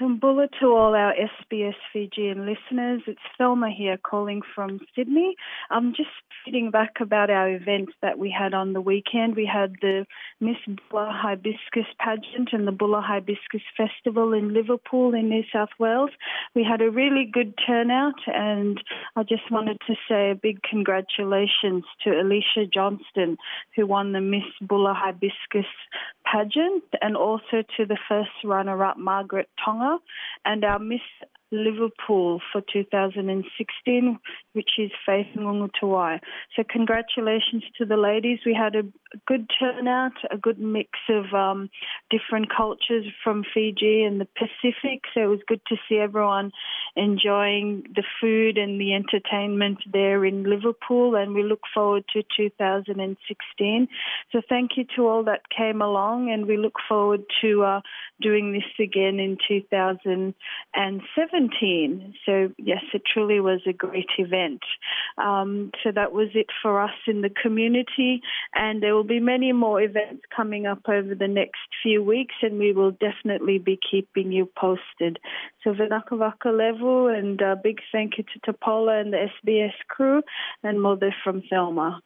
Tumbula to all our SBS Fijian listeners. It's Thelma here calling from Sydney. I'm just feeding back about our events that we had on the weekend. We had the Miss Bula Hibiscus pageant and the Bula Hibiscus Festival in Liverpool in New South Wales. We had a really good turnout and I just wanted to say a big congratulations to Alicia Johnston who won the Miss Bula Hibiscus pageant and also to the first runner-up Margaret Tonga and our Miss Liverpool for 2016, which is Faith Ngungutawai. So congratulations to the ladies. We had a good turnout, a good mix of um, different cultures from Fiji and the Pacific. So it was good to see everyone enjoying the food and the entertainment there in Liverpool. And we look forward to 2016. So thank you to all that came along, and we look forward to uh, doing this again in 2017. So, yes, it truly was a great event. Um, so, that was it for us in the community, and there will be many more events coming up over the next few weeks, and we will definitely be keeping you posted. So, Vinaka vakalevu, and a big thank you to Tapola and the SBS crew, and Moce from Thelma.